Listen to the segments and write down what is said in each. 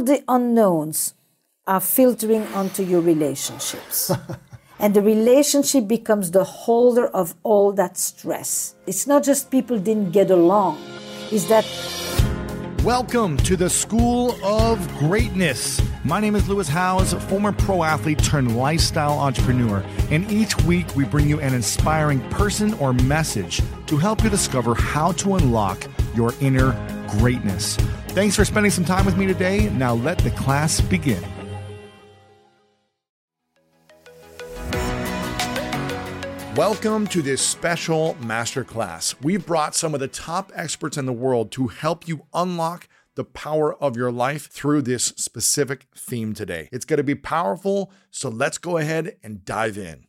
all the unknowns are filtering onto your relationships. and the relationship becomes the holder of all that stress. It's not just people didn't get along, it's that Welcome to the School of Greatness. My name is Lewis Howes, former pro athlete turned lifestyle entrepreneur, and each week we bring you an inspiring person or message to help you discover how to unlock your inner greatness. Thanks for spending some time with me today. Now let the class begin. Welcome to this special masterclass. We've brought some of the top experts in the world to help you unlock the power of your life through this specific theme today. It's going to be powerful, so let's go ahead and dive in.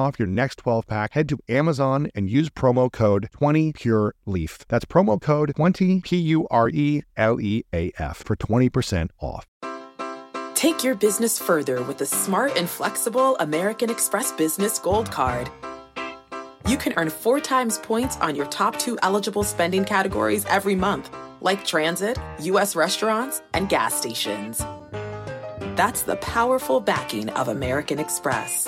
off your next 12 pack, head to Amazon and use promo code 20PureLeaf. That's promo code 20 P U R E L E A F for 20% off. Take your business further with the smart and flexible American Express Business Gold Card. You can earn four times points on your top two eligible spending categories every month, like transit, U.S. restaurants, and gas stations. That's the powerful backing of American Express.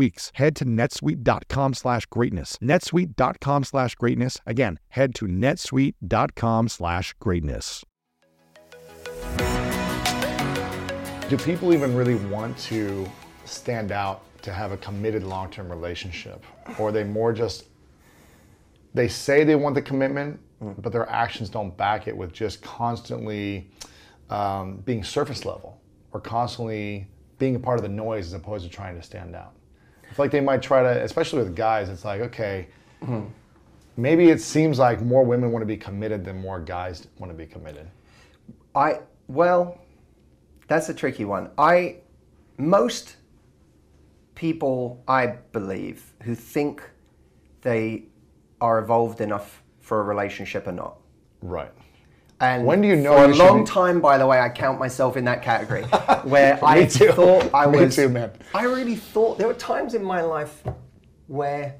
Head to netsuite.com slash greatness. netsuite.com slash greatness. Again, head to netsuite.com slash greatness. Do people even really want to stand out to have a committed long-term relationship? Or are they more just, they say they want the commitment, but their actions don't back it with just constantly um, being surface level or constantly being a part of the noise as opposed to trying to stand out? I feel like they might try to, especially with guys, it's like, okay, maybe it seems like more women want to be committed than more guys want to be committed. I well, that's a tricky one. I most people I believe who think they are evolved enough for a relationship or not. Right. And When do you know For you a long be- time, by the way, I count myself in that category, where I too. thought I was. Me too, man. I really thought there were times in my life where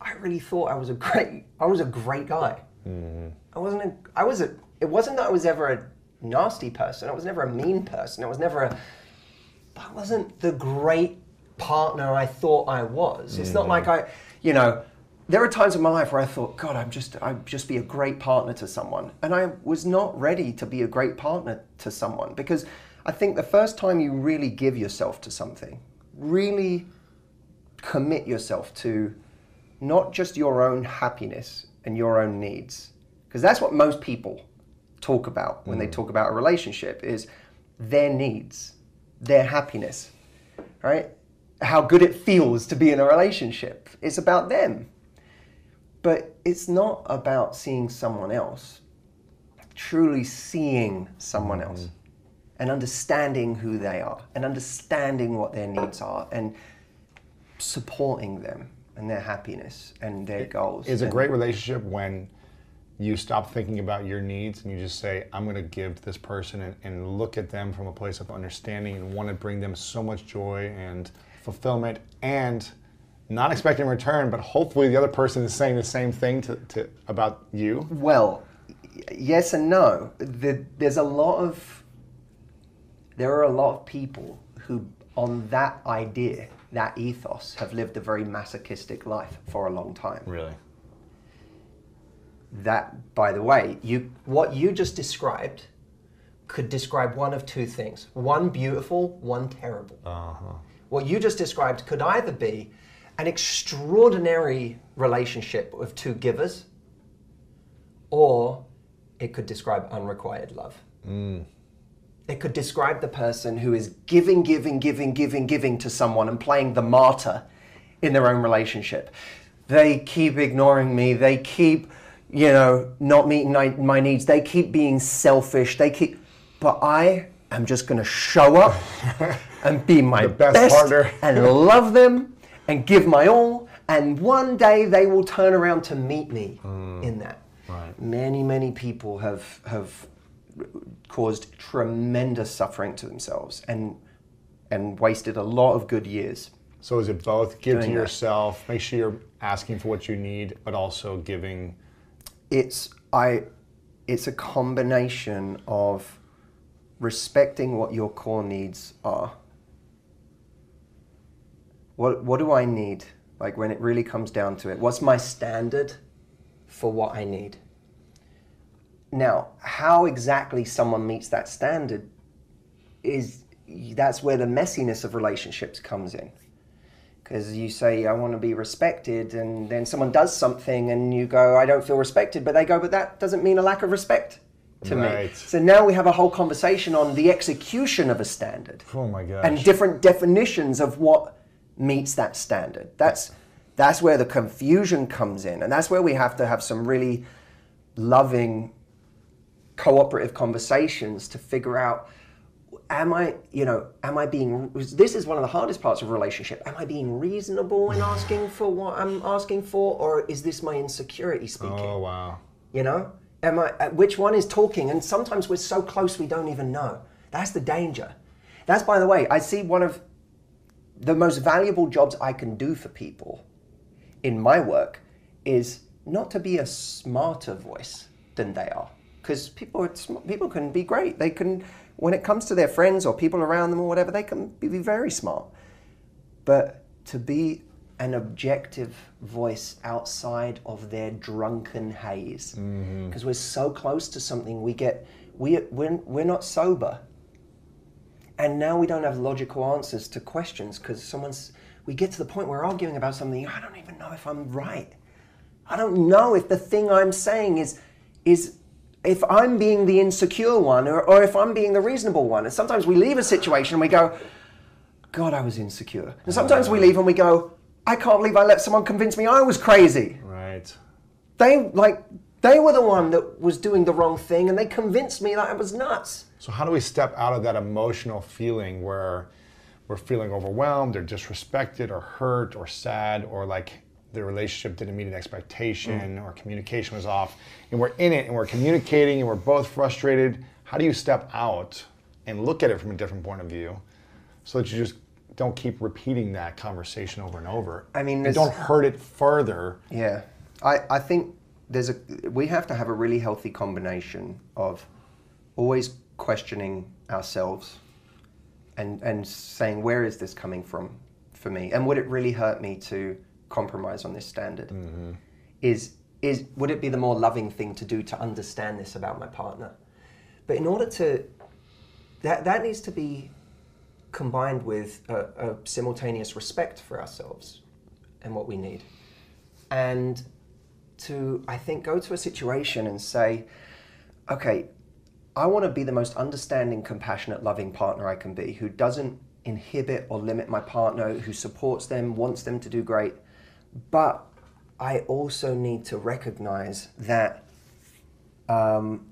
I really thought I was a great. I was a great guy. Mm-hmm. I wasn't. A, I was a. It wasn't that I was ever a nasty person. I was never a mean person. I was never a. I wasn't the great partner I thought I was. It's not like I, you know, there are times in my life where I thought, God, I'm just, I'd just be a great partner to someone, and I was not ready to be a great partner to someone because I think the first time you really give yourself to something, really commit yourself to not just your own happiness and your own needs, because that's what most people talk about when they mm. talk about a relationship is their needs, their happiness, right? How good it feels to be in a relationship. It's about them. But it's not about seeing someone else truly seeing someone mm-hmm. else and understanding who they are and understanding what their needs are and supporting them and their happiness and their goals. It's a great relationship when you stop thinking about your needs and you just say, I'm going to give to this person and, and look at them from a place of understanding and want to bring them so much joy and fulfillment and not expecting return, but hopefully the other person is saying the same thing to, to about you. Well, yes and no. The, there's a lot of there are a lot of people who, on that idea, that ethos, have lived a very masochistic life for a long time. Really? That, by the way, you what you just described could describe one of two things: one beautiful, one terrible. Uh-huh. What you just described could either be an extraordinary relationship of two givers, or it could describe unrequited love. Mm. It could describe the person who is giving, giving, giving, giving, giving to someone and playing the martyr in their own relationship. They keep ignoring me. They keep, you know, not meeting my, my needs. They keep being selfish. They keep, but I am just going to show up and be my The best best partner. and love them and give my all. And one day they will turn around to meet me mm. in that. Right. Many, many people have have caused tremendous suffering to themselves and and wasted a lot of good years. So is it both give to Doing that. yourself, make sure you're asking for what you need, but also giving It's I it's a combination of respecting what your core needs are. What what do I need? Like when it really comes down to it, what's my standard for what I need? Now, how exactly someone meets that standard is that's where the messiness of relationships comes in. Because you say, I want to be respected, and then someone does something, and you go, I don't feel respected, but they go, but that doesn't mean a lack of respect to me. So now we have a whole conversation on the execution of a standard Oh my gosh. and different definitions of what meets that standard. That's that's where the confusion comes in, and that's where we have to have some really loving, cooperative conversations to figure out. Am I, you know, am I being? This is one of the hardest parts of a relationship. Am I being reasonable in asking for what I'm asking for, or is this my insecurity speaking? Oh wow. You know, am I? uh, Which one is talking? And sometimes we're so close we don't even know. That's the danger. That's by the way, I see one of the most valuable jobs I can do for people in my work is not to be a smarter voice than they are, because people people can be great. They can, when it comes to their friends or people around them or whatever, they can be very smart. But to be an objective voice outside of their drunken haze. Mm-hmm. Because we're so close to something we get we we're, we're not sober and now we don't have logical answers to questions because someone's we get to the point where we're arguing about something i don't even know if i'm right i don't know if the thing i'm saying is is if i'm being the insecure one or, or if i'm being the reasonable one and sometimes we leave a situation and we go God, I was insecure. And sometimes we leave and we go, I can't believe I let someone convince me I was crazy. Right. They like they were the one that was doing the wrong thing and they convinced me that I was nuts. So how do we step out of that emotional feeling where we're feeling overwhelmed or disrespected or hurt or sad or like the relationship didn't meet an expectation mm. or communication was off and we're in it and we're communicating and we're both frustrated. How do you step out and look at it from a different point of view so that you just don't keep repeating that conversation over and over? I mean, and don't hurt it further. Yeah. I, I think there's a we have to have a really healthy combination of always questioning ourselves and and saying where is this coming from for me? And would it really hurt me to compromise on this standard? Mm-hmm. Is is would it be the more loving thing to do to understand this about my partner? But in order to that that needs to be combined with a, a simultaneous respect for ourselves and what we need. And to i think go to a situation and say okay i want to be the most understanding compassionate loving partner i can be who doesn't inhibit or limit my partner who supports them wants them to do great but i also need to recognize that um,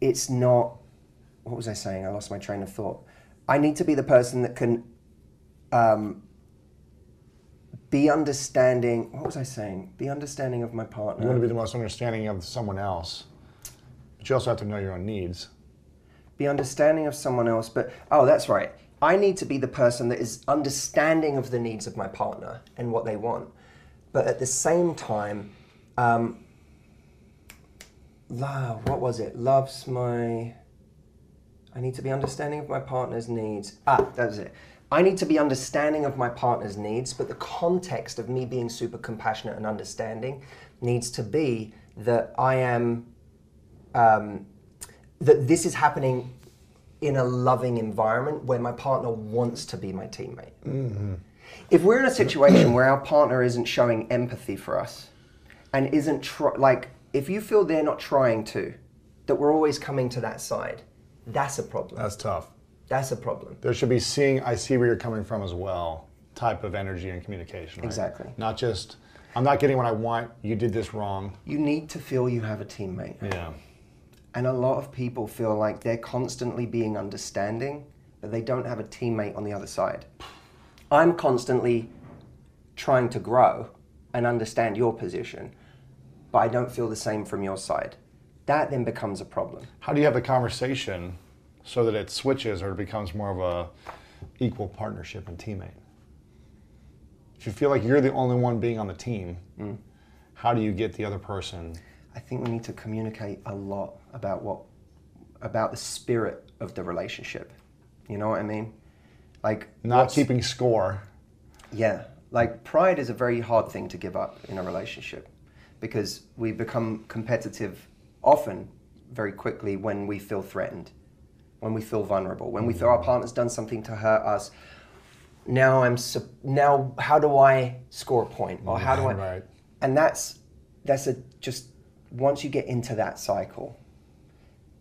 it's not. What was I saying? I lost my train of thought. I need to be the person that can um, be understanding. What was I saying? Be understanding of my partner. You want to be the most understanding of someone else, you also have to know your own needs. be understanding of someone else, but oh, that's right. I need to be the person that is understanding of the needs of my partner and what they want, but at the same time, um, love. What was it? Loves my. I need to be understanding of my partner's needs. Ah, that was it. I need to be understanding of my partner's needs, but the context of me being super compassionate and understanding needs to be that I am um, that this is happening in a loving environment where my partner wants to be my teammate. If we're in a situation where our partner isn't showing empathy for us and isn't tr- like, if you feel they're not trying to, that we're always coming to that side, that's a problem. That's tough. That's a problem. There should be seeing, I see where you're coming from as well, type of energy and communication. right? Exactly. Not just, I'm not getting what I want, you did this wrong. You need to feel you have a teammate. Yeah. And a lot of people feel like they're constantly being understanding, but they don't have a teammate on the other side. I'm constantly trying to grow and understand your position, but I don't feel the same from your side. That then becomes a problem. How do you have the conversation so that it switches or it becomes more of a equal partnership and teammate? If you feel like you're the only one being on the team, hmm. how do you get the other person? I think we need to communicate a lot about what about the spirit of the relationship. You know what I mean? Like Not keeping score. Yeah, like pride is a very hard thing to give up in a relationship because we become competitive often very quickly when we feel threatened, when we feel vulnerable, when we feel our mm. partner's done something to hurt us. Now I'm now how do I score a point or how do I Right. and that's that's a just once you get into that cycle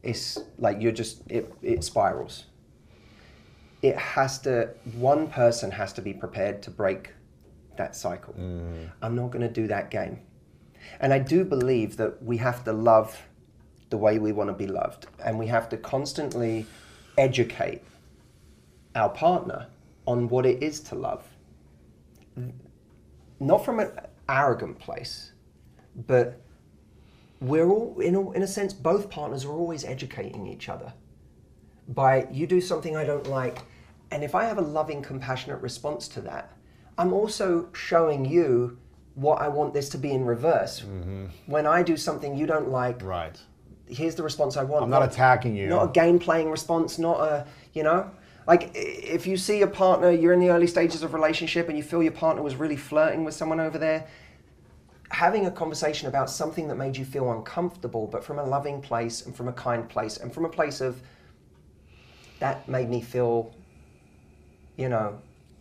it's like you're just it, it spirals. It has to one person has to be prepared to break that cycle. Mm. I'm not going to do that game. And i do believe that we have to love the way we want to be loved and we have to constantly educate our partner on what it is to love. Not from an arrogant place but we're all in a, in a sense both partners are always educating each other by you do something I don't like, and if I have a loving, compassionate response to that, I'm also showing you what I want this to be in reverse. Mm-hmm. When I do something you don't like, Right. here's the response I want. I'm not attacking you. Not a game playing response, not a, you know? Like if you see a partner, you're in the early stages of relationship and you feel your partner was really flirting with someone over there, having a conversation about something that made you feel uncomfortable, but from a loving place and from a kind place and from a place of that made me feel, you know,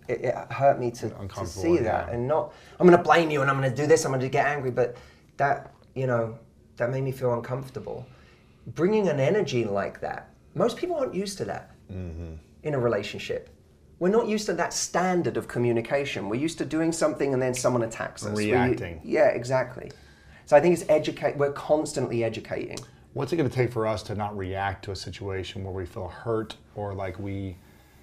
it, it hurt me to, to see that and not, I'm going to blame you and I'm going to do this, I'm going to get angry, but that, you know, that made me feel uncomfortable. Bringing an energy like that, most people aren't used to that Mm-hmm. in a relationship. We're not used to that standard of communication. We're used to doing something and then someone attacks us. We're Reacting. yeah, exactly. So I think it's educate. We're constantly educating. What's it going to take for us to not react to a situation where we feel hurt or like we,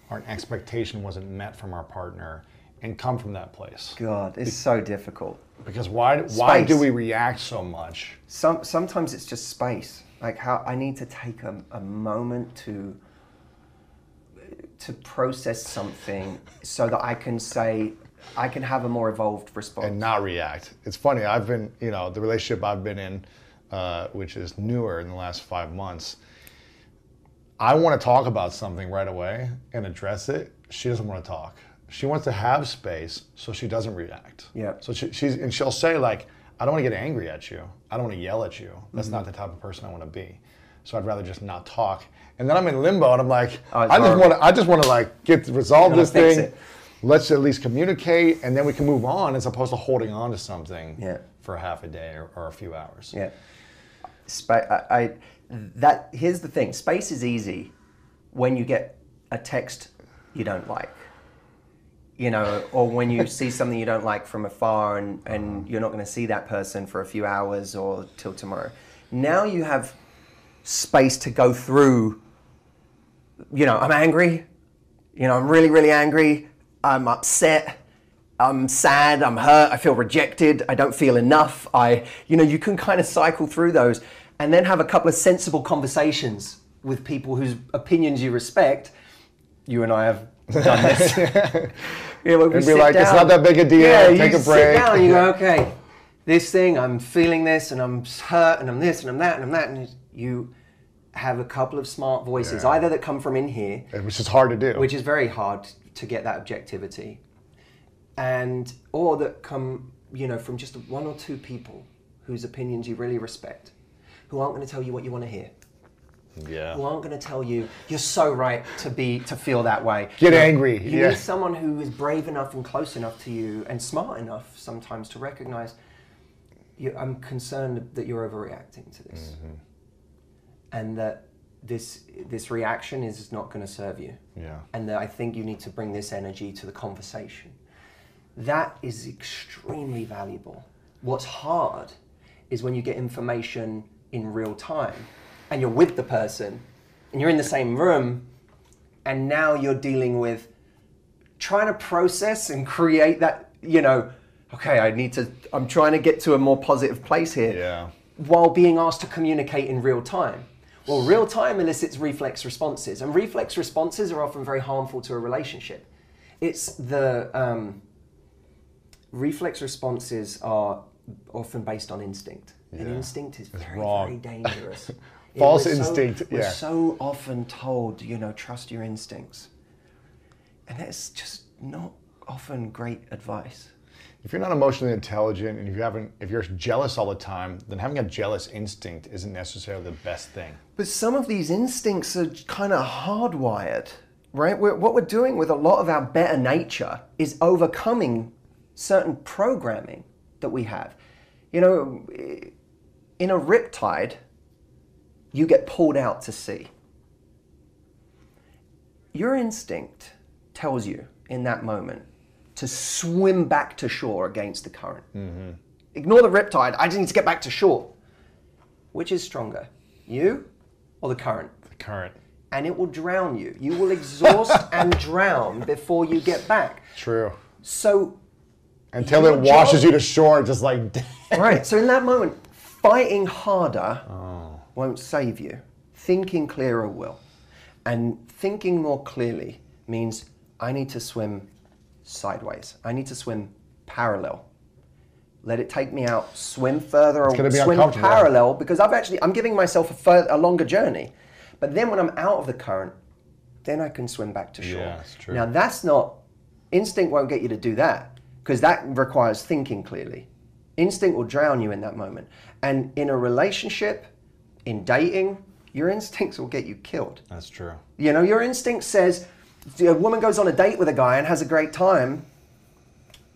our expectation wasn't met from our partner, and come from that place? God, it's so difficult. Because why? Why do we react so much? Some sometimes it's just space. Like how I need to take a, a moment to to process something so that I can say I can have a more evolved response. and not react. It's funny. I've been, you know, the relationship I've been in, uh, which is newer in the last five months. I want to talk about something right away and address it. She doesn't want to talk. She wants to have space so she doesn't react. Yeah. So she, she's and she'll say like, I don't want to get angry at you. I don't want to yell at you. That's Mm-hmm. not the type of person I want to be. So I'd rather just not talk. And then I'm in limbo and I'm like, Oh, I just want to. I just want to like get resolve this thing it. let's at least communicate and then we can move on as opposed to holding on to something Yeah. for half a day or, or a few hours. Yeah. Spa- I, I that here's the thing. Space is easy when you get a text you don't like. You know, or when you see something you don't like from afar and, and uh-huh. you're not going to see that person for a few hours or till tomorrow. Now you have space to go through. You know, I'm angry. You know, I'm really, really angry. I'm upset. I'm sad. I'm hurt. I feel rejected. I don't feel enough. I, you know, you can kind of cycle through those and then have a couple of sensible conversations with people whose opinions you respect. You and I have done this. yeah, we And be sit like, it's not that big a deal. Yeah, Take you a sit break. down and you go, okay, this thing, I'm feeling this, and I'm hurt, and I'm this, and I'm that, and I'm that, and you have a couple of smart voices, Yeah. either that come from in here, Which is hard to do. which is very hard to get that objectivity, and or that come, you know, from just one or two people whose opinions you really respect, who aren't going to tell you what you want to hear yeah. who aren't going to tell you you're so right to be to feel that way. Get You know, angry, You yeah. need someone who is brave enough and close enough to you and smart enough sometimes to recognize. You, I'm concerned that you're overreacting to this, Mm-hmm. And that this this reaction is not going to serve you. Yeah. And that I think you need to bring this energy to the conversation. That is extremely valuable. What's hard is when you get information in real time and you're with the person and you're in the same room and now you're dealing with trying to process and create that, you know, okay, I need to, I'm trying to get to a more positive place here Yeah. while being asked to communicate in real time. Well, real time elicits reflex responses, and reflex responses are often very harmful to a relationship. It's the um, reflex responses are often based on instinct, and instinct is very, very dangerous. False we're so- instinct, we're so often told, you know, trust your instincts, and that's just not often great advice. If you're not emotionally intelligent and if you haven't, if you're jealous all the time, then having a jealous instinct isn't necessarily the best thing. But some of these instincts are kind of hardwired, right? We're, what we're doing with a lot of our better nature is overcoming certain programming that we have. You know, in a riptide, you get pulled out to sea. Your instinct tells you in that moment to swim back to shore against the current. Ignore the riptide. I just need to get back to shore. Which is stronger, you or the current? The current. And it will drown you. You will exhaust and drown before you get back. True. So, Until it washes job- you to shore, just like right. So in that moment, fighting harder Oh. won't save you. Thinking clearer will. And thinking more clearly means I need to swim sideways. I need to swim parallel. Let it take me out. Swim further. gonna be swim parallel because I've actually I'm giving myself a, fur, a longer journey. But then when I'm out of the current, then I can swim back to shore. Yeah, it's true. Now that's not instinct won't get you to do that because that requires thinking clearly. Instinct will drown you in that moment. And in a relationship, in dating, your instincts will get you killed. That's true. You know, your instinct says a woman goes on a date with a guy and has a great time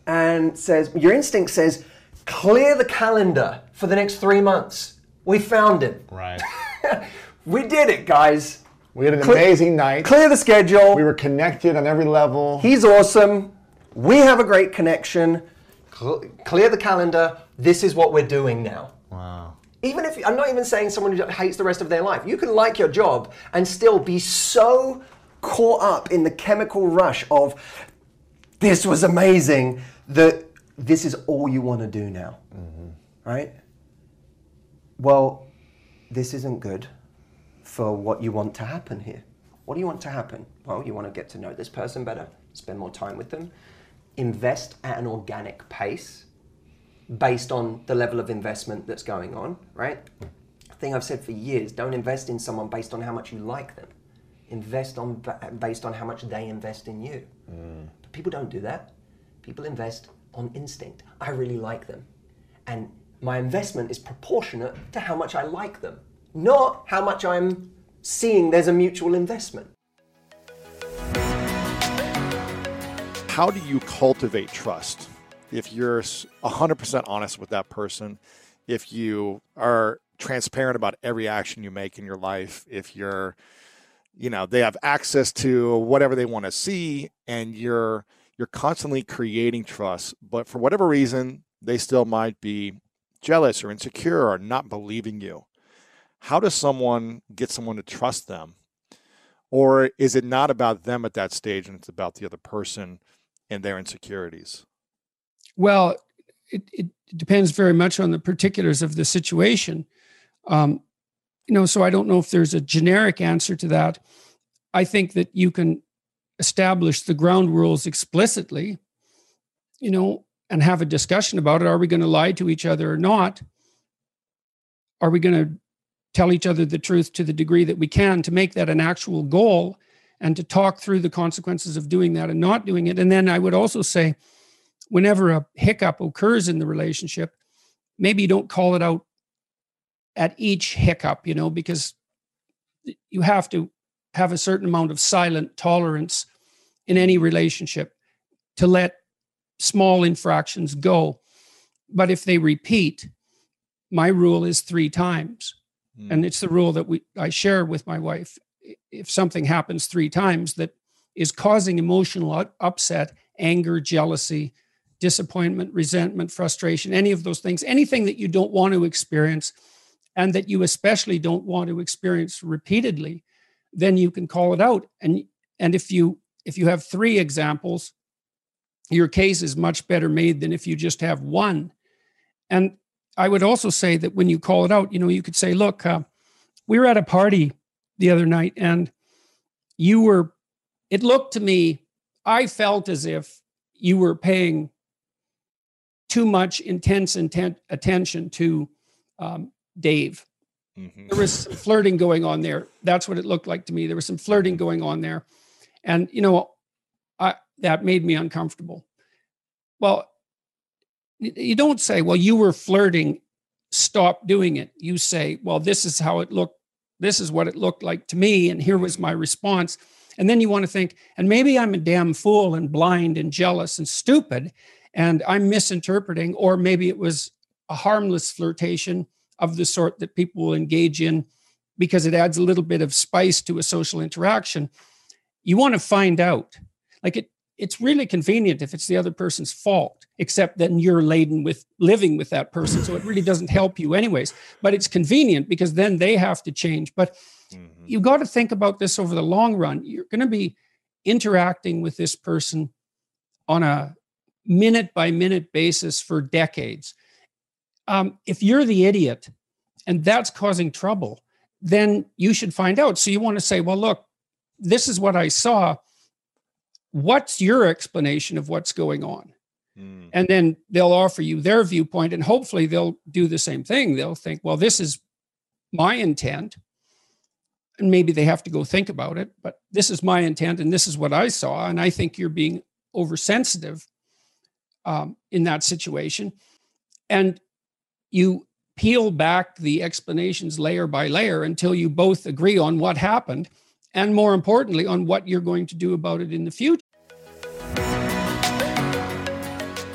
and says, your instinct says, clear the calendar for the next three months. We found him. Right. We did it, guys. We had an Cle- amazing night. Clear the schedule. We were connected on every level. He's awesome. We have a great connection. Cl- clear the calendar. This is what we're doing now. wow. Even if I'm not even saying someone who hates the rest of their life, you can like your job and still be so caught up in the chemical rush of this was amazing that this is all you want to do now. Mm-hmm. Right? Well, this isn't good for what you want to happen here. What do you want to happen? Well, you want to get to know this person better, spend more time with them, invest at an organic pace based on the level of investment that's going on, right? Hmm. Thing I've said for years, don't invest in someone based on how much you like them. Invest on based on how much they invest in you. Mm. But people don't do that. People invest on instinct. I really like them. And my investment is proportionate to how much I like them, not how much I'm seeing there's a mutual investment. how do you cultivate trust if you're 100% honest with that person if you are transparent about every action you make in your life if you're you know they have access to whatever they want to see and you're you're constantly creating trust but for whatever reason they still might be jealous or insecure or not believing you how does someone get someone to trust them? Or is it not about them at that stage and it's about the other person and their insecurities? Well, it, it depends very much on the particulars of the situation. Um, you know, so I don't know if there's a generic answer to that. I think that you can establish the ground rules explicitly, you know, and have a discussion about it. Are we going to lie to each other or not? Are we going to tell each other the truth to the degree that we can to make that an actual goal and to talk through the consequences of doing that and not doing it? And then I would also say, whenever a hiccup occurs in the relationship, maybe don't call it out at each hiccup, you know, because you have to have a certain amount of silent tolerance in any relationship to let small infractions go. But if they repeat, my rule is three times. Mm. And it's the rule that we I share with my wife. If something happens three times that is causing emotional upset, anger, jealousy, disappointment, resentment, frustration, any of those things, anything that you don't want to experience and that you especially don't want to experience repeatedly, then you can call it out. And and if you if you have three examples, your case is much better made than if you just have one. And I would also say that when you call it out, you know, you could say, look, uh, we were at a party the other night and you were, it looked to me, I felt as if you were paying too much intense intent attention to um, Dave. Mm-hmm. There was some flirting going on there. That's what it looked like to me. There was some flirting going on there. And, you know, I, that made me uncomfortable. Well, you don't say, well, you were flirting, stop doing it. You say, well, this is how it looked. This is what it looked like to me. And here was my response. And then you want to think, and maybe I'm a damn fool and blind and jealous and stupid, and I'm misinterpreting, or maybe it was a harmless flirtation of the sort that people will engage in because it adds a little bit of spice to a social interaction. You want to find out. Like it, it's really convenient if it's the other person's fault, except then you're laden with living with that person. So it really doesn't help you, anyways. But it's convenient because then they have to change. But mm-hmm. you got to think about this over the long run. You're going to be interacting with this person on a minute by minute basis for decades um, if you're the idiot and that's causing trouble, then you should find out. So you want to say, well, look, this is what I saw. What's your explanation of what's going on? Mm. And then they'll offer you their viewpoint, and hopefully they'll do the same thing. They'll think, well, this is my intent. And maybe they have to go think about it, but this is my intent and this is what I saw. And I think you're being oversensitive um, in that situation. And you peel back the explanations layer by layer until you both agree on what happened and more importantly on what you're going to do about it in the future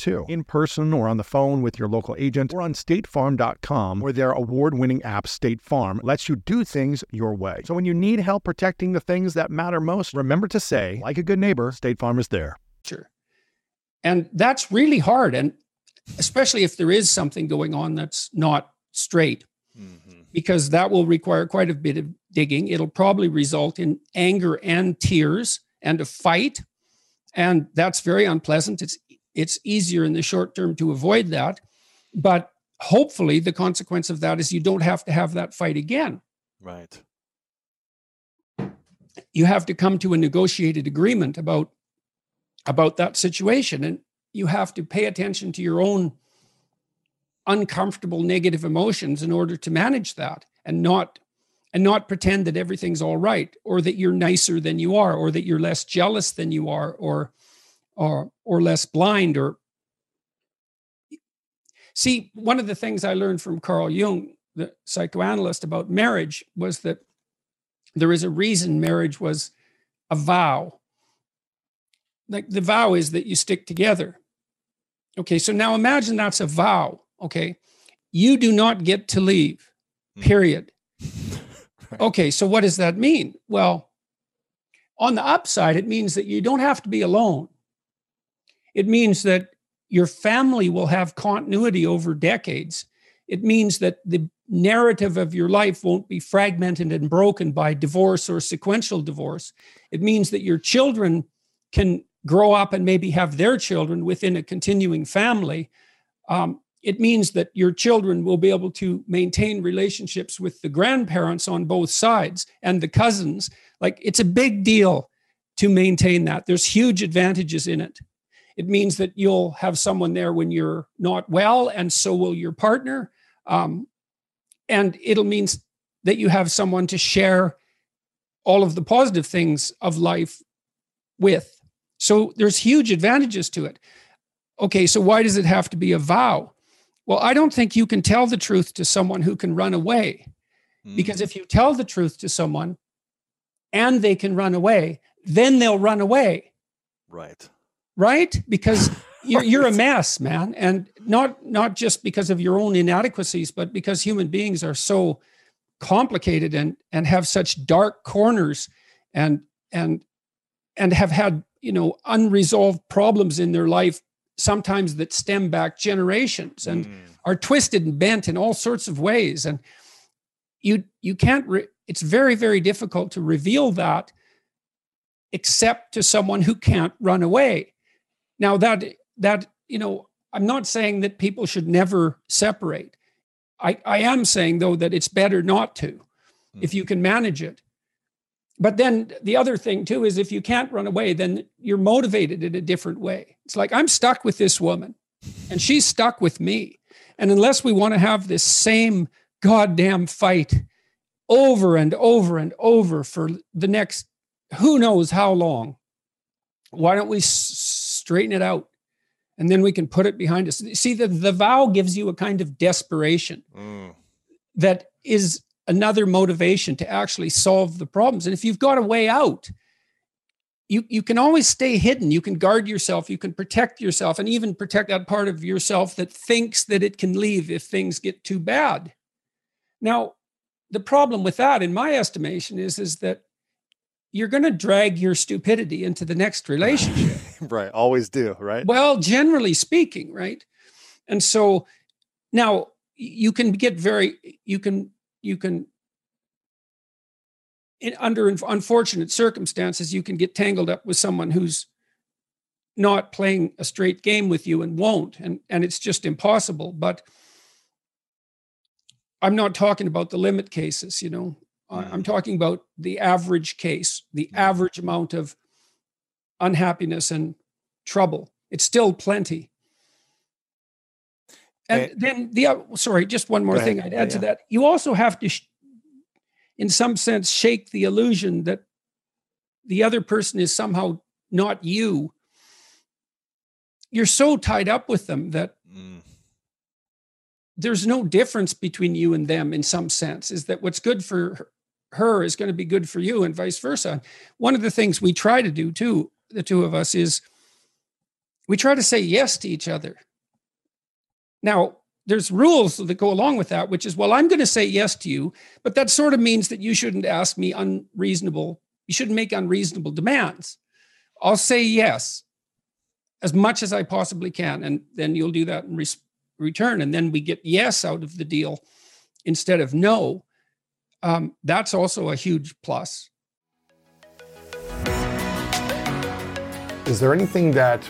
too, in person or on the phone with your local agent or on statefarm.com, where their award winning app, State Farm, lets you do things your way. So when you need help protecting the things that matter most, remember to say, like a good neighbor, State Farm is there. Sure. And that's really hard. And especially if there is something going on that's not straight, mm-hmm. because that will require quite a bit of digging. It'll probably result in anger and tears and a fight. And that's very unpleasant. It's it's easier in the short term to avoid that. But hopefully, the consequence of that is you don't have to have that fight again. Right. You have to come to a negotiated agreement about about that situation and you have to pay attention to your own uncomfortable negative emotions in order to manage that and not and not pretend that everything's all right or that you're nicer than you are or that you're less jealous than you are or or or less blind or see one of the things i learned from carl jung the psychoanalyst about marriage was that there is a reason marriage was a vow. Like the vow is that you stick together. Okay so now imagine that's a vow okay? You do not get to leave hmm. period. Okay so what does that mean? Well on the upside it means that you don't have to be alone it means that your family will have continuity over decades. It means that the narrative of your life won't be fragmented and broken by divorce or sequential divorce. It means that your children can grow up and maybe have their children within a continuing family. Um, it means that your children will be able to maintain relationships with the grandparents on both sides and the cousins. Like it's a big deal to maintain that. There's huge advantages in it. It means that you'll have someone there when you're not well, and so will your partner. Um, and it'll mean that you have someone to share all of the positive things of life with. So there's huge advantages to it. Okay, so why does it have to be a vow? Well, I don't think you can tell the truth to someone who can run away. Mm. Because if you tell the truth to someone and they can run away, then they'll run away. Right right? Because you're, you're a mess, man, and not not just because of your own inadequacies, but because human beings are so complicated and and have such dark corners, and and and have had you know unresolved problems in their life sometimes that stem back generations and mm. are twisted and bent in all sorts of ways and you you can't re- it's very very difficult to reveal that except to someone who can't run away now that that you know, I'm not saying that people should never separate. I, I am saying though that it's better not to, mm. if you can manage it. But then the other thing too is if you can't run away, then you're motivated in a different way. It's like I'm stuck with this woman, and she's stuck with me. And unless we want to have this same goddamn fight over and over and over for the next who knows how long, why don't we straighten it out. And then we can put it behind us. See the, the vow gives you a kind of desperation mm. that is another motivation to actually solve the problems. And if you've got a way out you, you can always stay hidden. You can guard yourself. You can protect yourself and even protect that part of yourself that thinks that it can leave if things get too bad. Now the problem with that in my estimation is is that you're going to drag your stupidity into the next relationship. right. Always do. Right. Well, generally speaking, right. And so now you can get very, you can, you can, in, under unfortunate circumstances, you can get tangled up with someone who's not playing a straight game with you and won't. And, and it's just impossible. But I'm not talking about the limit cases, you know. Mm-hmm. I'm talking about the average case, the mm-hmm. average amount of unhappiness and trouble. It's still plenty. And then the oth- sorry, just one more thing I'd add Yeah, to yeah. that. You also have to, sh- in some sense, shake the illusion that the other person is somehow not you. You're so tied up with them that Mm. there's no difference between you and them in some sense. Is that what's good for her is going to be good for you, and vice versa. One of the things we try to do too, the two of us, is we try to say yes to each other. Now, there's rules that go along with that, which is, well, I'm going to say yes to you, but that sort of means that you shouldn't ask me unreasonable, you shouldn't make unreasonable demands. I'll say yes as much as I possibly can, and then you'll do that in res- return. And then we get yes out of the deal instead of no. Um, that's also a huge plus. Is there anything that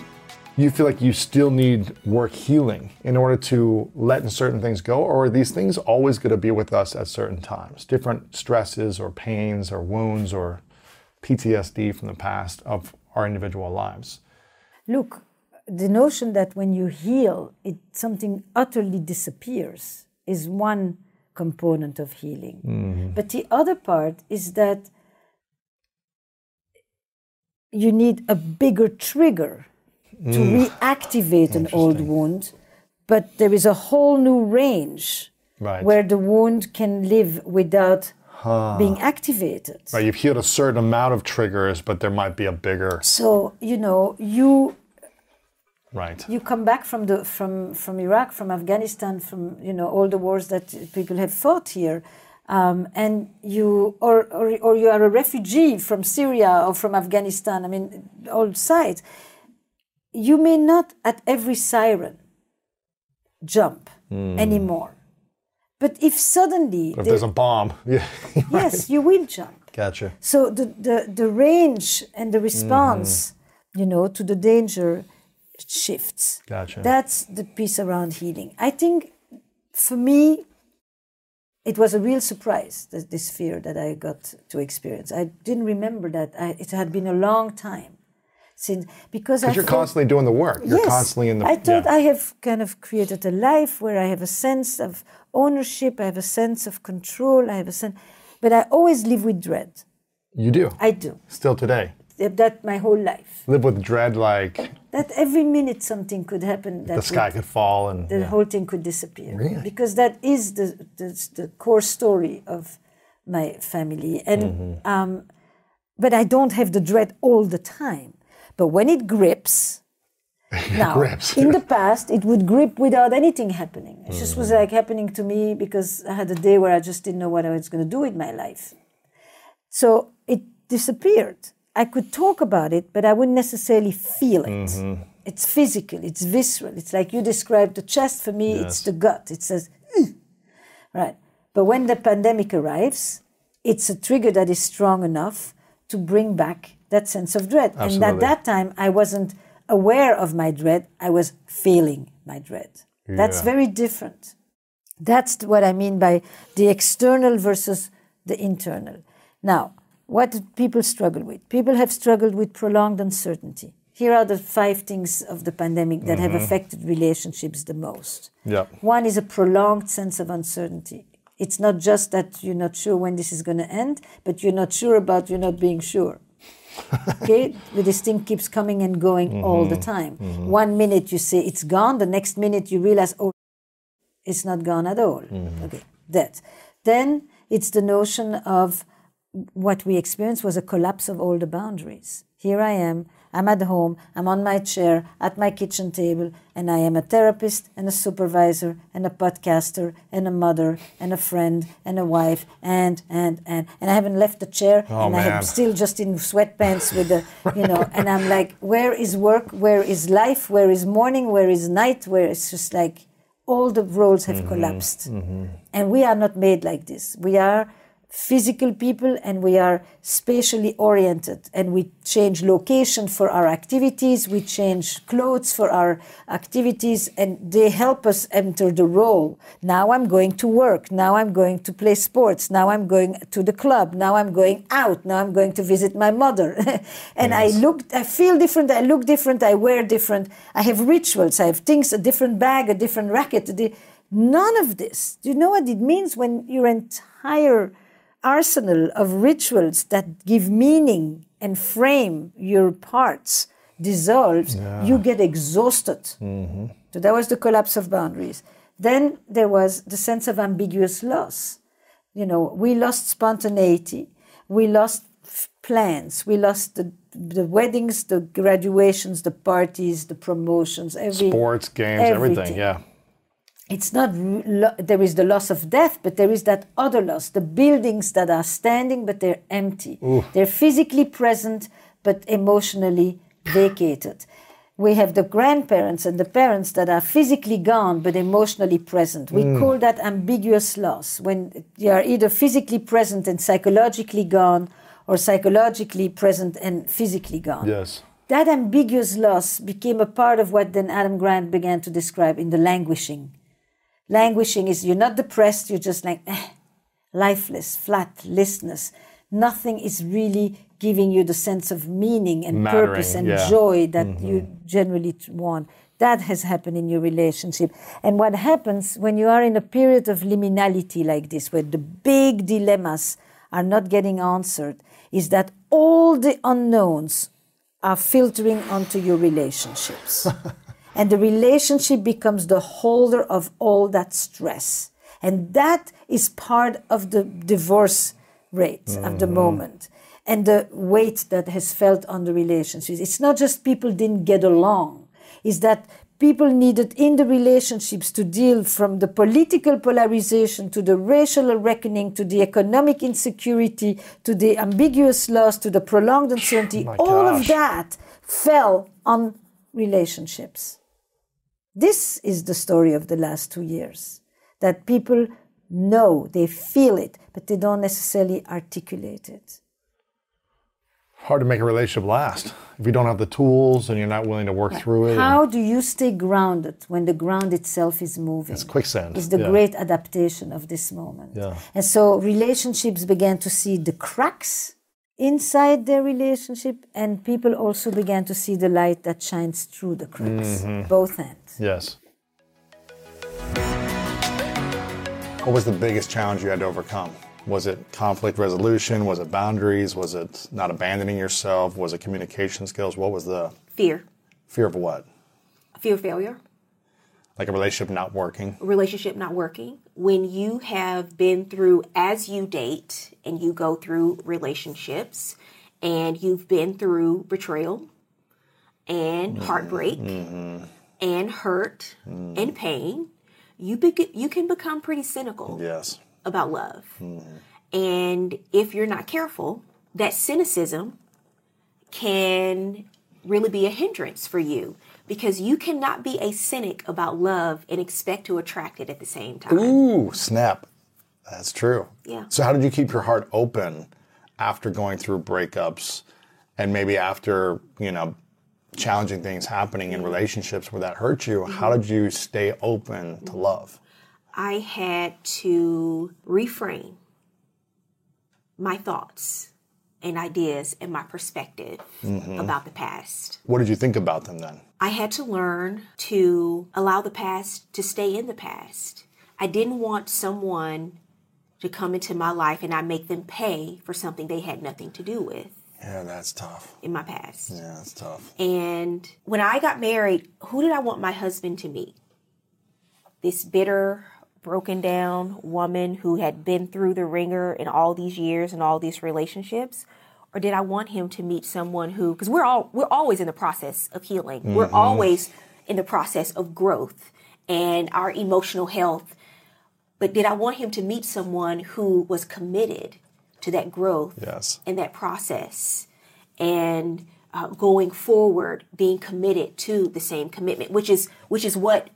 you feel like you still need work healing in order to let certain things go? Or are these things always going to be with us at certain times? Different stresses or pains or wounds or PTSD from the past of our individual lives? Look, the notion that when you heal, it something utterly disappears is one component of healing. Mm-hmm. But the other part is that you need a bigger trigger to mm. reactivate an old wound, but there is a whole new range Right. where the wound can live without being activated. Right, you've healed a certain amount of triggers, but there might be a bigger. So, you know, you Right. you come back from the from from Iraq, from Afghanistan, from you know all the wars that people have fought here, um, and you or, or or you are a refugee from Syria or from Afghanistan. I mean, all sides. You may not at every siren jump anymore, but if suddenly If there's a bomb, yeah. yes, you will jump. Gotcha. So the, the, the range and the response, you know, to the danger shifts. Gotcha. That's the piece around healing. I think for me, it was a real surprise, this, this fear that I got to experience. I didn't remember that. I, it had been a long time since, Because you're thought- constantly doing the work. You're yes, constantly in the. I thought yeah. I have kind of created a life where I have a sense of ownership, I have a sense of control, I have a sense, but I always live with dread. You do. I do. Still today. That my whole life. Live with dread like That every minute something could happen. That the sky would- could fall and. the yeah. whole thing could disappear. Really? Because that is the, the, the core story of my family. And Mm-hmm. um, but I don't have the dread all the time. But when it grips, now grips. in the past it would grip without anything happening. It just Mm-hmm. was like happening to me because I had a day where I just didn't know what I was going to do with my life. So it disappeared. I could talk about it, but I wouldn't necessarily feel it. Mm-hmm. It's physical, it's visceral. It's like you described the chest. For me, it's the gut. It says, "Ugh." right. But when the pandemic arrives, it's a trigger that is strong enough to bring back that sense of dread. And at that time, I wasn't aware of my dread, I was feeling my dread. That's very different. That's what I mean by the external versus the internal. Now, what do people struggle with? People have struggled with prolonged uncertainty. Here are the five things of the pandemic that have mm-hmm. affected relationships the most. Yep. One is a prolonged sense of uncertainty. It's not just that you're not sure when this is going to end, but you're not sure about you're not being sure. okay, but this thing keeps coming and going all the mm-hmm. time. Mm-hmm. One minute you say it's gone, the next minute you realize, oh, it's not gone at all. Okay, that. Then it's the notion of what we experienced was a collapse of all the boundaries. Here I am, I'm at home, I'm on my chair at my kitchen table, and I am a therapist and a supervisor and a podcaster and a mother and a friend and a wife and and and and I haven't left the chair Oh, and I'm still just in sweatpants with the you know and I'm like, where is work? Where is life? Where is morning? Where is night? Where it's just like all the roles have mm-hmm. collapsed. Mm-hmm. And we are not made like this. We are physical people and we are spatially oriented and we change location for our activities we change clothes for our activities and they help us enter the role. Now i'm going to work now i'm going to play sports now i'm going to the club now i'm going out now i'm going to visit my mother. And yes. i look i feel different i look different i wear different i have rituals i have things a different bag a different racket none of this. Do you know what it means when your entire arsenal of rituals that give meaning and frame your parts dissolves, yeah. you get exhausted. Mm-hmm. So that was the collapse of boundaries. Then there was the sense of ambiguous loss. You know, we lost spontaneity, we lost plans, we lost the the weddings, the graduations, the parties, the promotions, every sports games, everything. everything yeah it's not there is the loss of death but there is that other loss. The buildings that are standing but they're empty. Ooh. they're physically present but emotionally vacated. We have the grandparents and the parents that are physically gone but emotionally present. We mm. call that ambiguous loss. When you are either physically present and psychologically gone or psychologically present and physically gone. Yes. That ambiguous loss became a part of what then adam grant began to describe in the languishing Languishing is you're not depressed, you're just like eh, lifeless, flat, listless. Nothing is really giving you the sense of meaning and Mattering, purpose and yeah. joy that mm-hmm. you generally want. That has happened in your relationship. And what happens when you are in a period of liminality like this, where the big dilemmas are not getting answered, is that all the unknowns are filtering onto your relationships. And the relationship becomes the holder of all that stress. And that is part of the divorce rate mm-hmm. of the mm-hmm. moment and the weight that has felt on the relationships. It's not just people didn't get along, it's that people needed in the relationships to deal from the political polarization to the racial reckoning to the economic insecurity to the ambiguous loss to the prolonged uncertainty. Oh all gosh. of that fell on relationships. This is the story of the last two years that people know, they feel it, but they don't necessarily articulate it. Hard to make a relationship last if you don't have the tools and you're not willing to work through it. How do you stay grounded when the ground itself is moving? It's quicksand. It's the yeah. great adaptation of this moment. Yeah. And so relationships began to see the cracks inside their relationship, and people also began to see the light that shines through the cracks, mm-hmm. both ends. Yes. What was the biggest challenge you had to overcome? Was it conflict resolution? Was it boundaries? Was it not abandoning yourself? Was it communication skills? What was the fear? Fear of what? Fear of failure. Like a relationship not working? A relationship not working. When you have been through, as you date and you go through relationships and you've been through betrayal and mm-hmm. heartbreak mm-hmm. and hurt mm-hmm. and pain, you, be- you can become pretty cynical yes. about love. Mm-hmm. And if you're not careful, that cynicism can really be a hindrance for you because you cannot be a cynic about love and expect to attract it at the same time. Ooh, snap. That's true. Yeah. So, how did you keep your heart open after going through breakups and maybe after, you know, challenging things happening in relationships where that hurt you? Mm-hmm. How did you stay open to love? I had to reframe my thoughts and ideas and my perspective mm-hmm. about the past. What did you think about them then? I had to learn to allow the past to stay in the past. I didn't want someone to come into my life and I make them pay for something they had nothing to do with. Yeah, that's tough. In my past. Yeah, that's tough. And when I got married, who did I want my husband to meet? This bitter, broken down woman who had been through the ringer in all these years and all these relationships or did I want him to meet someone who because we're all we're always in the process of healing. Mm-hmm. We're always in the process of growth and our emotional health. But did I want him to meet someone who was committed to that growth yes. and that process and uh, going forward being committed to the same commitment which is which is what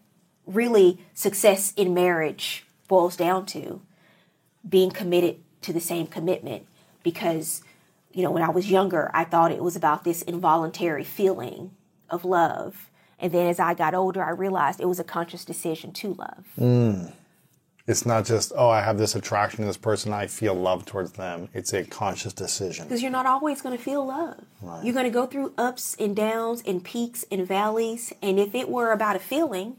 really success in marriage boils down to being committed to the same commitment because, you know, when I was younger, I thought it was about this involuntary feeling of love. And then as I got older, I realized it was a conscious decision to love. Mm. It's not just, oh, I have this attraction to this person, I feel love towards them. It's a conscious decision. Because you're not always going to feel love. You're going to go through ups and downs and peaks and valleys. And if it were about a feeling,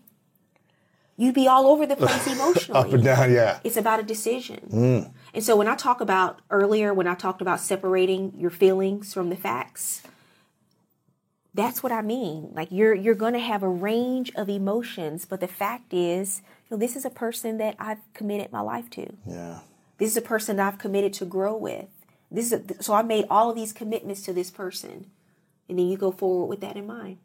you'd be all over the place emotionally. Up and down, yeah. It's about a decision. Mm. And so when I talk about earlier, when I talked about separating your feelings from the facts, that's what I mean. Like you're you're going to have a range of emotions, but the fact is, you know, this is a person that I've committed my life to. Yeah. This is a person that I've committed to grow with. This is a, so I made all of these commitments to this person, and then you go forward with that in mind.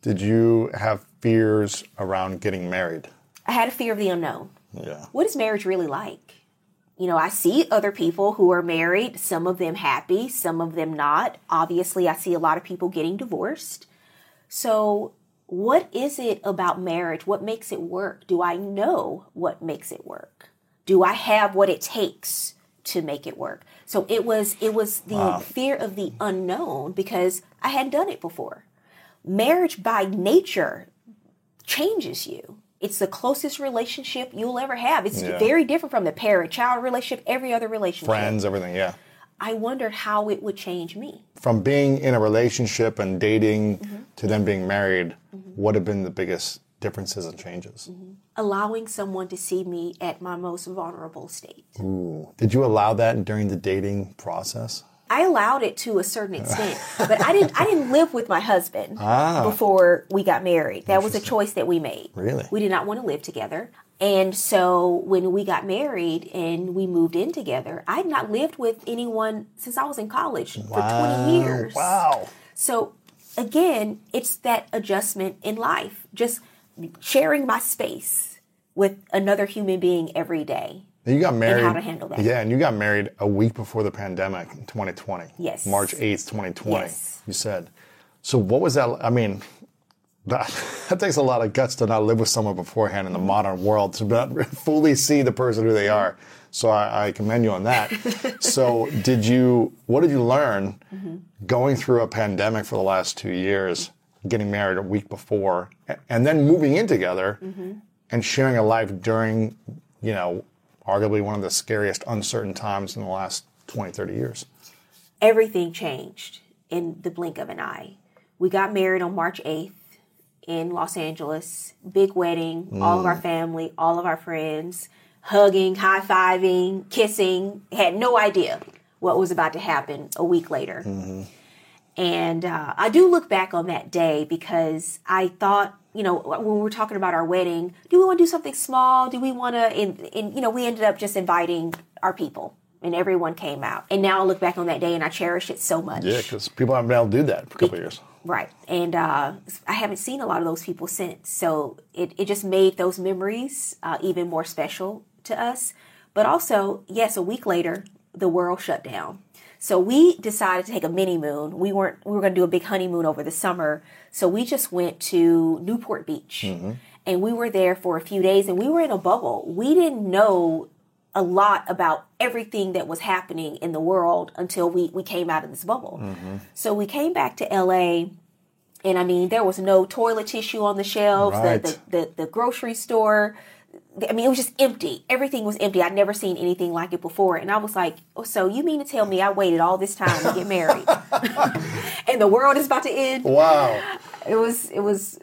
Did you have fears around getting married? I had a fear of the unknown. Yeah. What is marriage really like? You know, I see other people who are married, some of them happy, some of them not. Obviously, I see a lot of people getting divorced. So, what is it about marriage? What makes it work? Do I know what makes it work? Do I have what it takes to make it work? So it was it was the fear of the unknown because I hadn't done it before. Marriage by nature changes you. It's the closest relationship you'll ever have. It's Yeah. very different from the parent child relationship, every other relationship. Friends, everything, yeah. I wondered how it would change me. From being in a relationship and dating Mm-hmm. to then being married, what have been the biggest differences and changes? Mm-hmm. Allowing someone to see me at my most vulnerable state. Ooh. Did you allow that during the dating process? I allowed it to a certain extent, but I didn't. I didn't live with my husband Ah. before we got married. That was a choice that we made. Really? we did not want to live together, and so when we got married and we moved in together, I had not lived with anyone since I was in college for twenty years. Wow. So again, it's that adjustment in life, just sharing my space with another human being every day. You got married. how to handle that. Yeah, and you got married a week before the pandemic in 2020. Yes. March 8th, 2020. Yes. You said. So what was that? I mean, that, that takes a lot of guts to not live with someone beforehand in the modern world to not fully see the person who they are. So I, I commend you on that. so did you? What did you learn mm-hmm. going through a pandemic for the last two years, getting married a week before, and then moving in together mm-hmm. and sharing a life during, you know, arguably one of the scariest, uncertain times in the last 20, 30 years? everything changed in the blink of an eye. We got married on March 8th in Los Angeles. Big wedding, all of our mm. family, all of our friends, hugging, high fiving, kissing. Had no idea what was about to happen a week later. Mm-hmm. And uh, I do look back on that day because I thought, you know, when we were talking about our wedding, do we want to do something small? Do we want to, and, and, you know, we ended up just inviting our people and everyone came out. And now I look back on that day and I cherish it so much. Yeah, because people haven't been able to do that for a couple of years. Right. And uh, I haven't seen a lot of those people since. So it, it just made those memories uh, even more special to us. But also, yes, a week later, the world shut down. So we decided to take a mini moon. We weren't we were going to do a big honeymoon over the summer. So we just went to Newport Beach. Mm-hmm. And we were there for a few days and we were in a bubble. We didn't know a lot about everything that was happening in the world until we, we came out of this bubble. Mm-hmm. So we came back to LA and I mean there was no toilet tissue on the shelves, Right. the, the, the the grocery store. I mean, it was just empty. Everything was empty. I'd never seen anything like it before. And I was like, oh, so you mean to tell me I waited all this time to get married? and the world is about to end? Wow. It was it was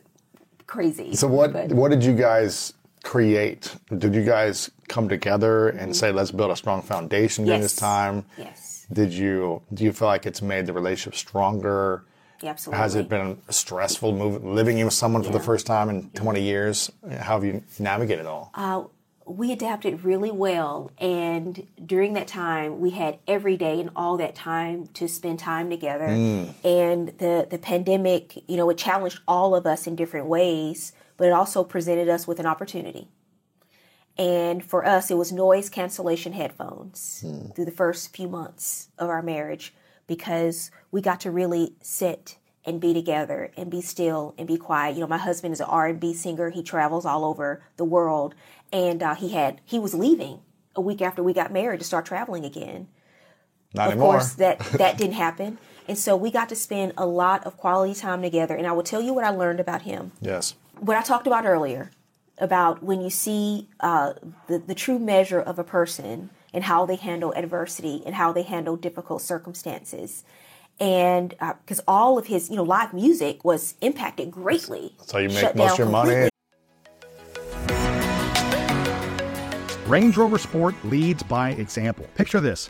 crazy. So what But- what did you guys create? Did you guys come together and say let's build a strong foundation during this time? Yes, Did you do you feel like it's made the relationship stronger? Absolutely. Has it been a stressful move, living with someone for the first time in 20 years? How have you navigated it all? Uh, we adapted really well and during that time we had every day and all that time to spend time together. And the the pandemic you know it challenged all of us in different ways but it also presented us with an opportunity. And for us it was noise cancellation headphones through the first few months of our marriage because we got to really sit and be together and be still and be quiet. You know, my husband is an R&B singer. He travels all over the world and uh, he had he was leaving a week after we got married to start traveling again. Not of anymore. course, that that didn't happen, and so we got to spend a lot of quality time together. And I will tell you what I learned about him. yes. What I talked about earlier about when you see uh, the the true measure of a person and how they handle adversity and how they handle difficult circumstances. And uh, because all of his, you know, live music was impacted greatly. That's how you make shut most down of your money. completely. Range Rover Sport leads by example. Picture this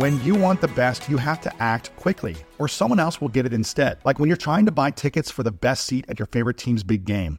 When you want the best, you have to act quickly, or someone else will get it instead. Like when you're trying to buy tickets for the best seat at your favorite team's big game,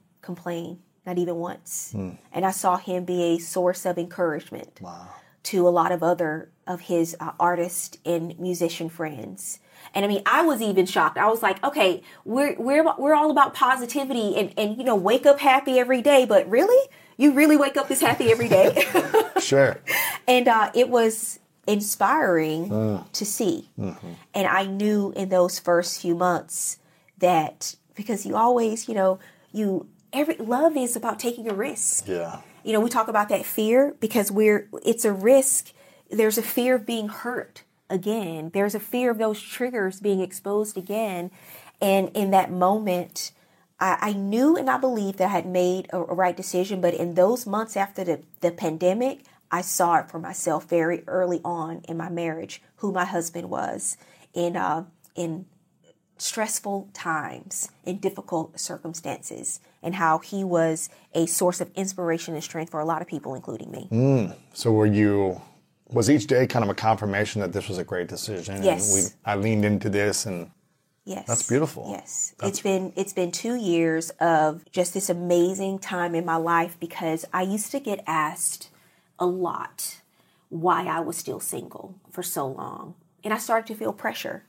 complain, not even once. And I saw him be a source of encouragement to a lot of other of his uh, artist and musician friends. And I mean, I was even shocked. I was like, okay, we're we're we're all about positivity and and you know, wake up happy every day, but really? You really wake up this happy every day? Sure. and uh, it was inspiring to see. And I knew in those first few months that because you always, you know, you every love is about taking a risk. Yeah. You know, we talk about that fear because we're it's a risk. There's a fear of being hurt again. There's a fear of those triggers being exposed again. And in that moment, I, I knew and I believed that I had made a, a right decision. But in those months after the, the pandemic, I saw it for myself very early on in my marriage, who my husband was in uh, in stressful times, and difficult circumstances, and how he was a source of inspiration and strength for a lot of people, including me. Mm. So were you? Was each day kind of a confirmation that this was a great decision? Yes. And we, I leaned into this, and Yes. That's beautiful. Yes. it's been it's been 2 years of just this amazing time in my life because I used to get asked a lot why I was still single for so long. And I started to feel pressure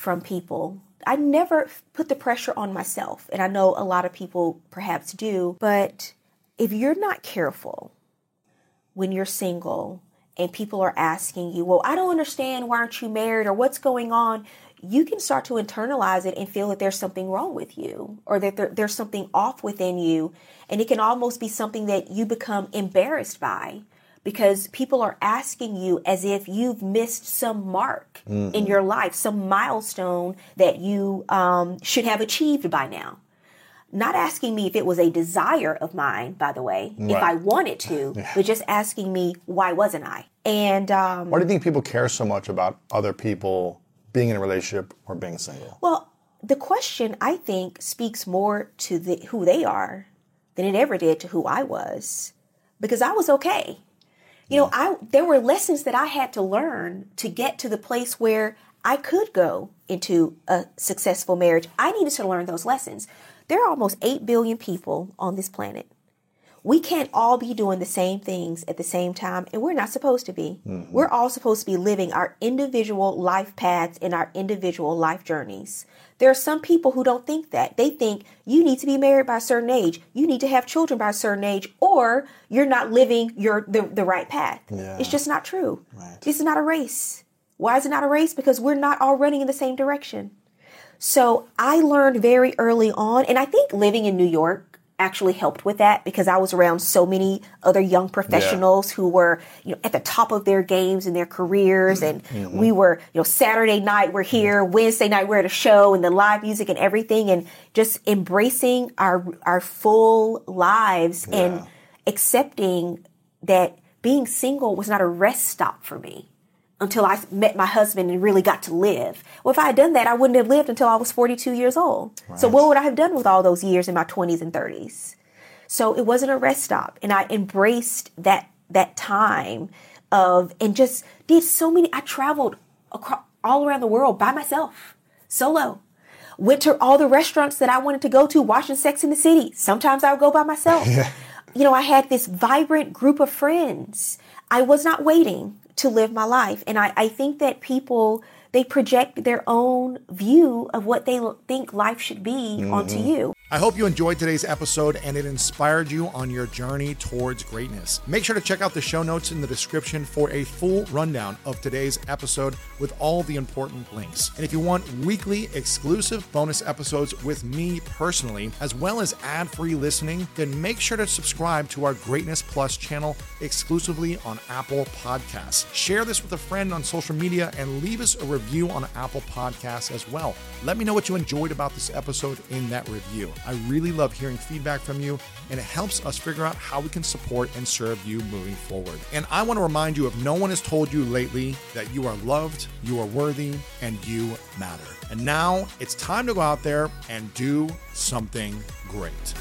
from people. I never put the pressure on myself, and I know a lot of people perhaps do, but if you're not careful when you're single and people are asking you, Well, I don't understand, why aren't you married, or what's going on? You can start to internalize it and feel that there's something wrong with you or that there, there's something off within you. And it can almost be something that you become embarrassed by because people are asking you as if you've missed some mark in your life, some milestone that you um, should have achieved by now not asking me if it was a desire of mine, by the way, if I wanted to, but just asking me why wasn't I? And um, why do you think people care so much about other people being in a relationship or being single? well, the question I think speaks more to the, who they are than it ever did to who I was, because I was okay. You know, I there were lessons that I had to learn to get to the place where I could go into a successful marriage. I needed to learn those lessons. There are almost 8 billion people on this planet. We can't all be doing the same things at the same time, and we're not supposed to be. Mm-hmm. We're all supposed to be living our individual life paths and our individual life journeys. There are some people who don't think that. They think you need to be married by a certain age, you need to have children by a certain age, or you're not living your the, the right path. Yeah. It's just not true. Right. This is not a race. Why is it not a race? Because we're not all running in the same direction. So I learned very early on, and I think living in New York actually helped with that because I was around so many other young professionals yeah. who were, you know, at the top of their games in their careers. And mm-hmm. we were, you know, Saturday night we're here, Wednesday night we're at a show and the live music and everything and just embracing our our full lives yeah. and accepting that being single was not a rest stop for me until I met my husband and really got to live. Well, if I had done that, I wouldn't have lived until I was 42 years old. Right. So what would I have done with all those years in my 20s and 30s? So it wasn't a rest stop, and I embraced that that time of and just did so many. I traveled across all around the world by myself, solo. Went to all the restaurants that I wanted to go to, watching Sex in the City. Sometimes I would go by myself. Yeah. You know, I had this vibrant group of friends. I was not waiting to live my life. And I, I think that people they project their own view of what they think life should be mm-hmm. onto you. I hope you enjoyed today's episode and it inspired you on your journey towards greatness. Make sure to check out the show notes in the description for a full rundown of today's episode with all the important links. And if you want weekly exclusive bonus episodes with me personally, as well as ad free listening, then make sure to subscribe to our Greatness Plus channel exclusively on Apple Podcasts. Share this with a friend on social media and leave us a review on Apple Podcasts as well. Let me know what you enjoyed about this episode in that review. I really love hearing feedback from you, and it helps us figure out how we can support and serve you moving forward. And I want to remind you if no one has told you lately that you are loved, you are worthy, and you matter. And now it's time to go out there and do something great.